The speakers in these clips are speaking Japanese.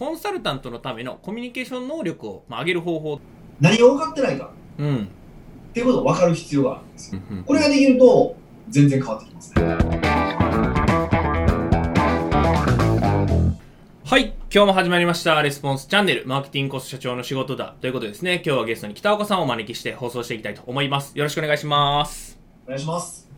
コンサルタントのためのコミュニケーション能力を、まあ、上げる方法。何を分かってないかうん。っていうことを分かる必要があるんですよ。うんこれができると、全然変わってきますね。はい。今日も始まりました。レスポンスチャンネル、マーケティングコスト社長の仕事だ。ということでですね、今日はゲストに北岡さんをお招きして放送していきたいと思います。よろしくお願いします。お願いします。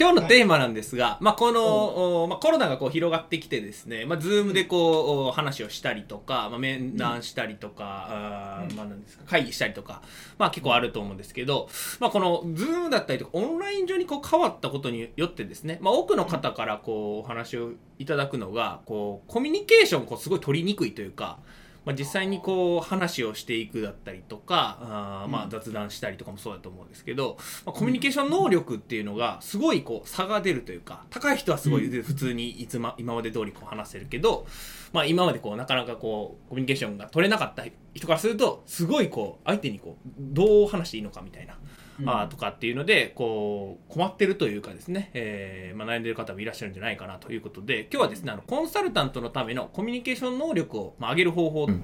今日のテーマなんですが、まあ、この、おまあ、コロナがこう広がってきてですね、まあ、ズームでこう、お話をしたりとか、まあ、面談したりとか、うん。まあ、なんですか、会議したりとか、まあ、結構あると思うんですけど、まあ、この、ズームだったりとか、オンライン上にこう変わったことによってですね、まあ、多くの方からこう、お話をいただくのが、こう、コミュニケーションをこうすごい取りにくいというか、まあ、実際にこう話をしていくだったりとかあーまあうん。雑談したりとかもそうだと思うんですけど、まあ、コミュニケーション能力っていうのがすごいこう差が出るというか高い人はすごい普通にいつま今まで通りこう話せるけど、まあ、今までこうなかなかこうコミュニケーションが取れなかった人からするとすごいこう相手にこうどう話していいのかみたいな。あーとかっていうのでこう困ってるというかですね、えーまあ、悩んでる方もいらっしゃるんじゃないかなということで今日はですねあのコンサルタントのためのコミュニケーション能力を、まあ、上げる方法、うん。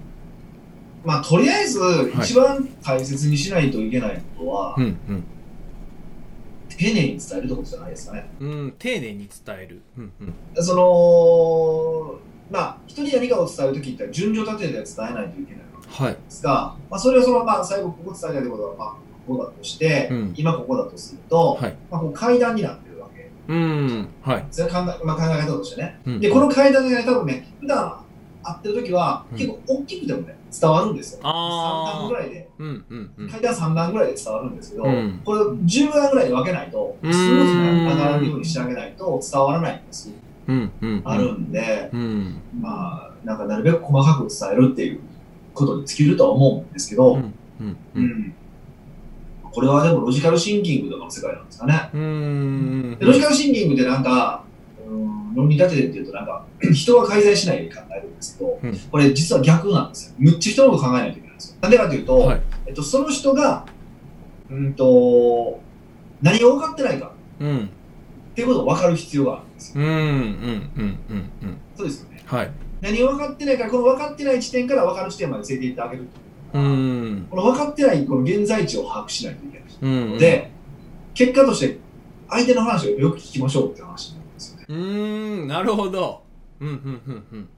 まあ、とりあえず、一番大切にしないといけないことは、うん丁寧に伝えるところじゃないですかね。うん、丁寧に伝える、うんうん。その、まあ、人に何かを伝えるときって、順序立てて伝えないといけないわけはいですが、まあ、それをその、まあ、最後ここ伝えたいということは、まあ、ここだとして、うん。今ここだとすると、はい。まあ、こう階段になってるわけ。うん。はい。それは考え,、まあ、考え方としてね。うん。で、この階段がね、多分ね、普段会ってるときは、うん。結構大きくてもね、伝わるんですよ。あー。3段ぐらいで、うんうんうん。階段3段ぐらいで伝わるんですけど、うん。これ10段ぐらいで分けないと、スムうーズに上がるようにしてあげないと伝わらないんです。うんうんあるんで、うん。まあ、なんかなるべく細かく伝えるっていうことに尽きるとは思うんですけど、うんううん。んこれはでもロジカルシンキングとかの世界なんですかね。うんでロジカルシンキングってなんか、うん論理立ててっていうとなんか、人は介在しないように考えるんですけど、うんこれ実は逆なんですよ。むっちゃ人のこと考えないといけないんですよ。なんでかというと、はいえっと、その人が、うんと、何を分かってないかうんっていうことを分かる必要があるんですよ。うんうんうんうんうんそうですよね。はい何を分かってないか、この分かってない地点から分かる地点まで連れて行ってあげるっうん。この分かってないこの現在地を把握しないといけない。うんで、結果として相手の話をよく聞きましょうって話なんですよね。うーんなるほど。うんうんうんうん。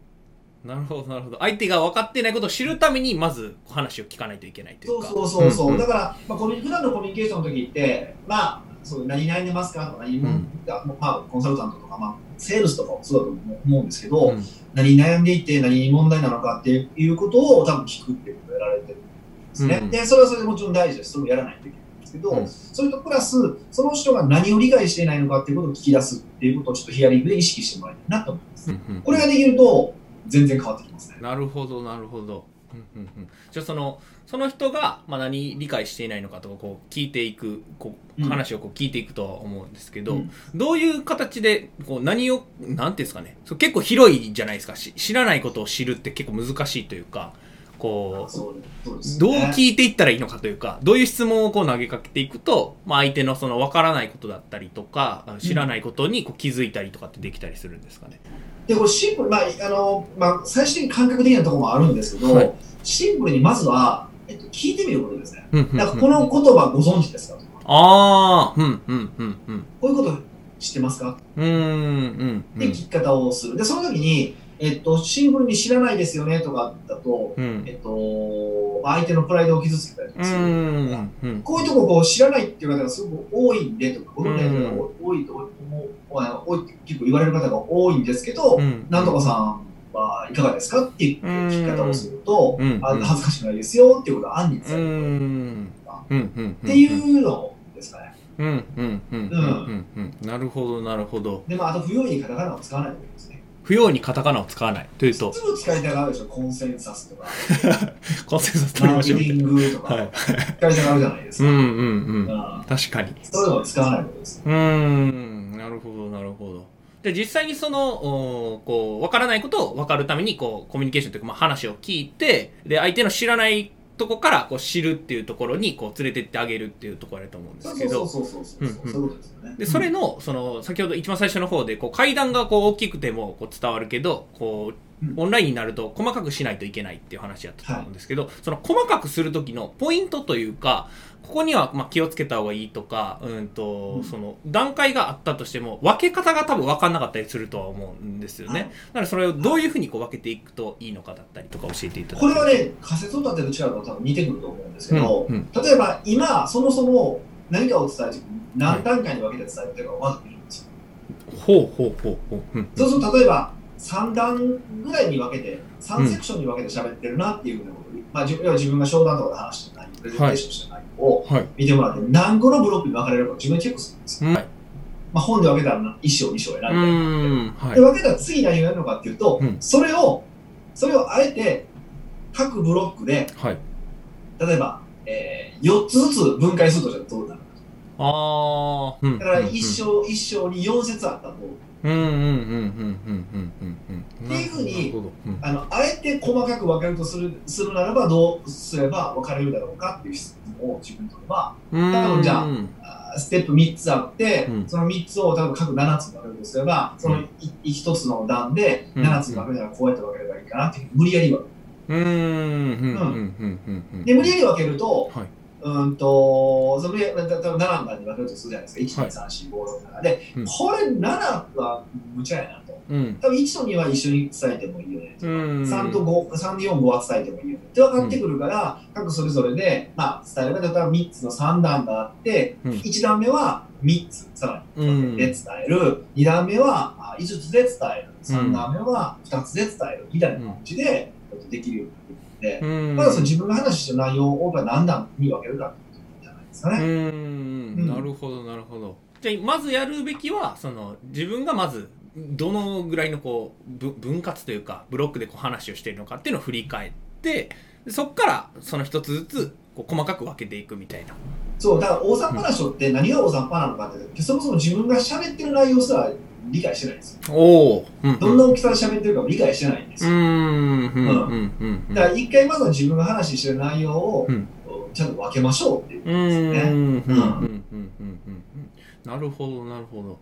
なるほどなるほど。相手が分かってないことを知るためにまず話を聞かないといけないといそううか。そうそうそう。んん。だから、まあ、コ普段のコミュニケーションの時って、まあ、そう何悩んでますかとか、何も、うんまあ、コンサルタントとか、まあ、セールスとかもそうだと思うんですけど、うん。何に悩んでいて、何に問題なのかっていうことを多分聞くっていうですね。うんで、それはそれでもちろん大事です。それをやらないといけないんですけど、うんそれとプラス、その人が何を理解していないのかっていうことを聞き出すっていうことをちょっとヒアリングで意識してもらいたいなと思います。うんうんこれができると、全然変わってきますね。なるほどなるほど、じゃあそのその人が、まあ、何理解していないのかとかこう聞いていくこううん話をこう聞いていくとは思うんですけど、うんどういう形でこう何をなんていうんですかねそう結構広いじゃないですかし知らないことを知るって結構難しいというかこうどうね。聞いていったらいいのかというか、どういう質問をこう投げかけていくと、まあ、相手のその分からないことだったりとか、知らないことにこう気づいたりとかってできたりするんですかね？で、これシンプル、まあ、あの、まあ、最終的に感覚的なところもあるんですけど、はいシンプルにまずは、えっと、聞いてみることですね。うんうんうんなんかこの言葉ご存知ですか？ああ、うんうんうんうん。こういうこと知ってますか？うーんうんうんって聞き方をする。で、その時に、えっと、シンプルに知らないですよねとかだと、うん。えっと、相手のプライドを傷つけたりとうかする。んうん。こういうとここう知らないっていう方がすごく多いんでとか、ご存知ない方が多いと思う、多い結構言われる方が多いんですけど、うん。なんとかさんはいかがですかっていう聞き方をすると、うん。あ恥ずかしくないですよっていうことが暗にう伝える。っていうのですかね。うん。うん。うん。うん。うん。うん。なるほどなるほどで、まあ、あと不用意にカタカナを使わないといいですね。不要にカタカナを使わない。というとすぐ使いたがるでしょ、コンセンサスとか、コンセンサス取りましょう。マーケティングとか、はい。使いたがるじゃないですか。うんうんうん。うん。確かに。そういうのを使わないことです。うーん。なるほどなるほど。で実際にそのおこう分からないことを分かるためにこうコミュニケーションというか、まあ、話を聞いてで相手の知らないとこからこう知るっていうところにこう連れてってあげるっていうところだと思うんですけどそうそうそうそうそそういうことですよね。でそれのその先ほど一番最初の方でこう階段がこう大きくてもこう伝わるけどこううんオンラインになると細かくしないといけないっていう話やったと思うんですけど、その細かくする時のポイントというか、ここにはまあ気をつけた方がいいとか、うんと、うん。その段階があったとしても、分け方が多分分かんなかったりするとは思うんですよね。はい。だからそれをどういうふうにこう分けていくといいのかだったりとか教えていただこれはね、仮説を立てる力と多分似てくると思うんですけど、うんうん。例えば今、そもそも何かを伝えるときに何段階に分けて伝えてるかをまず見るんですよ。ほうほうほうほう。うん。そうすると、例えば3段ぐらいに分けて、3セクションに分けて喋ってるなっていうふうなことに、まあ、自要は自分が商談とかで話してない、プレゼンテーションしてないをはい。見てもらって、何個のブロックに分かれるか自分でチェックするんですよ。はい。まあ、本で分けたら1章、2章選んで。で、。分けたら次何をやるのかっていうと、うんそれを、それをあえて各ブロックで、はい。例えば、えー、4つずつ分解するとしたらどうなるか。ああ。うんだから1章、一章に4節あったと。うんうんうんうんうんうんっていうふうに、あのあえて細かく分かるとするするならばどうすれば分かれるだろうかっていう質問を自分にとればからじゃあステップ3つあって、うん、その3つを多分各7つに分かるとすればその 1,、うん、1つの段で7つに分かるたらこうやって分ければいいかなって無理やり分ける。うんうんうんうんで無理やり分けると、はい、うんと、その例えば7段に分けるとするじゃないですか。1、2、3、4、5、6、7で、うん。これ7は無茶やなと。うん。多分1と2は一緒に伝えてもいいよねとか。うん。3と5、3で4、5は伝えてもいいよねって分かってくるから、各それぞれで、まあ、伝える例えば3つの3段があって、うん。1段目は3つ、さらに。うん。で伝える、2段目はあ5つで伝える、3段目は2つで伝える、みたいな感じで、できるようになってくるので、うん。まずその自分が話した内容を何段に分けるかってことじゃないですかうね。ん。なるほどなるほど。じゃあまずやるべきはその自分がまずどのぐらいのこうぶ分割というかブロックでこう話をしているのかっていうのを振り返ってでそこからその一つずつこう細かく分けていくみたいな。そう、だから大雑把な人って何が大雑把なのかって、そもそも自分が喋ってる内容すら理解してないんですよ。おおうん。どんな大きさで喋ってるかも理解してないんですよ。うん。うん。うん。うん。だから一回まずは自分が話してる内容をうん。ちゃんと分けましょうっていうことうんうんですよね。うん。うん。うん。うん。うん。うん。なるほどなるほど。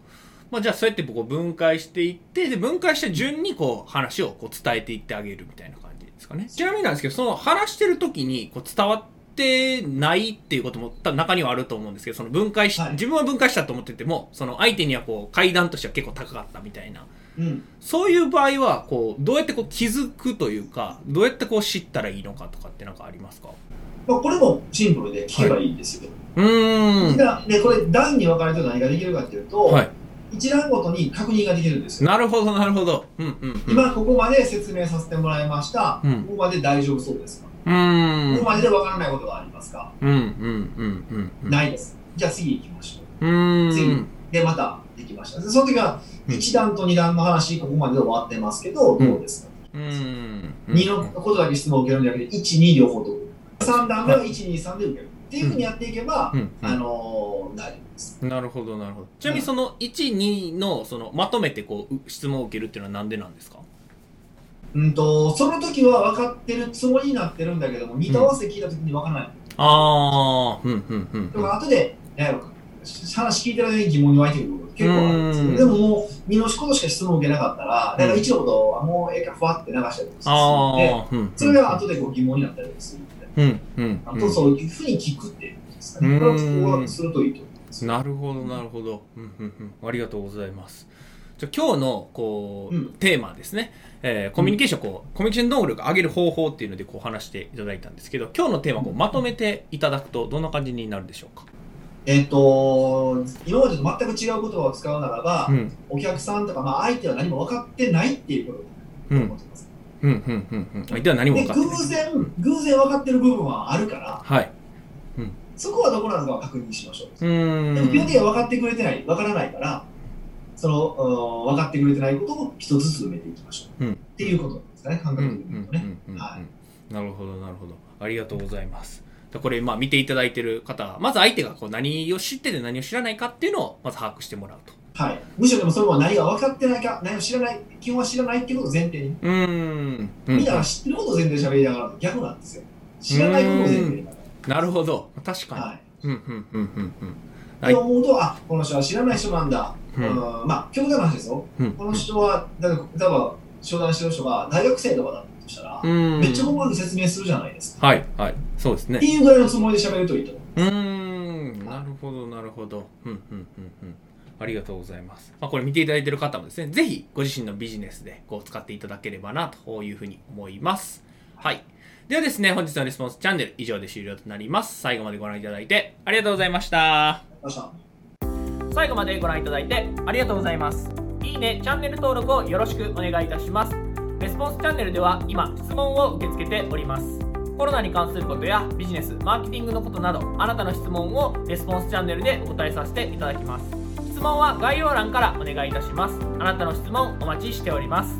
まあじゃあそうやってこう分解していってで分解した順にこう話をこう伝えていってあげるみたいな感じですかね。ちなみになんですけどその話してる時にこう伝わってないっていうことも多分中にはあると思うんですけどその分解し、はい。自分は分解したと思っててもその相手にはこう階段としては結構高かったみたいな。うん。そういう場合はこうどうやってこう気づくというかどうやってこう知ったらいいのかとかってなんかありますか？まあ、これもシンプルで聞けばいいんですよ。うーん。でで、これ段に分かれて何ができるかっていうと、はい。一段ごとに確認ができるんですよ。なるほどなるほど。うんうんうん。今ここまで説明させてもらいました。うん。ここまで大丈夫そうですか、うーん。ここまでで分からないことがありますか、うんうんうんうんないです。じゃあ次行きましょう。うーん。次。で、またできました。でその時はうん。1段と2段の話、ここまでで終わってますけど、どうですか、うーん。2のことだけ質問を受けるんじゃなくて、1、2両方と。3段目は1、2、3で受ける。っていうふうにやっていけば、うんあのー、大丈夫です。なるほどなるほど。ちなみにその12のそのまとめてこうう質問を受けるっていうのはなんでなんですか？うんと、その時は分かってるつもりになってるんだけども、見と合わせ聞いた時に分からない。ああうんうんうん。だから後で、ね、話聞いてる間に疑問に湧いてくること結構あるんですうん。けど、でももう、2のことしか質問を受けなかったら、だから1のことはもうええからふわって流したりするんで、ああうんそれが後でこう疑問になったりするんで、うんうんあとそういうふうに聞くっていうことですかね。これはするといいと思います。なるほどなるほど。うんうんうん。ありがとうございますじゃあ今日のこう、うん。テーマですね、えーコミュニケーションこうコミュニケーション能力を上げる方法っていうのでこう話していただいたんですけど今日のテーマをまとめていただくとどんな感じになるでしょうか？えっ、と、今までと全く違う言葉を使うならば、うん。お客さんとか、まあ、相手は何も分かってないっていうことうんだと思ってます。うん。うん。うん。うん。相手は何もで分かってない。偶然、偶然分かってる部分はあるから、はい。そこはどこなのかを確認しましょう。うーん。でも基本的には分かってくれてない、分からないから、そのうん分かってくれてないことを一つずつ埋めていきましょう。うんっていうことですかね、感覚的にね。なるほどなるほどありがとうございますでこれまあ見ていただいてる方はまず相手がこう何を知ってて何を知らないかっていうのをまず把握してもらうとはい。むしろでもそれは何が分かってないか、何を知らない、基本は知らないっていうことを前提に。うーんうんみんなが知ってることを前提で喋りながら逆なんですよ。知らないことを前提に。なるほど確かに、はい。うんうんうんうんうんって思うと、あ、この人は知らない人なんだ。ううんん、まあ、極端な話ですよ。うん。この人は、だから、例えば、商談してる人が大学生とかだったとしたら、うん。めっちゃ細かく説明するじゃないですか。はいはい。そうですね。っていうぐらいのつもりで喋るといいと思う。うーん。なるほどなるほど。うんうんうんうん。ありがとうございます、まあ、これ見ていただいている方もですねぜひご自身のビジネスでこう使っていただければなというふうに思います。はい。ではですね本日のレスポンスチャンネル以上で終了となります。最後までご覧いただいてありがとうございました最後までご覧いただいてありがとうございます。いいねチャンネル登録をよろしくお願いいたします。レスポンスチャンネルでは今質問を受け付けております。コロナに関することやビジネスマーケティングのことなどあなたの質問をレスポンスチャンネルでお答えさせていただきます。質問は概要欄からお願いいたします。あなたの質問お待ちしております。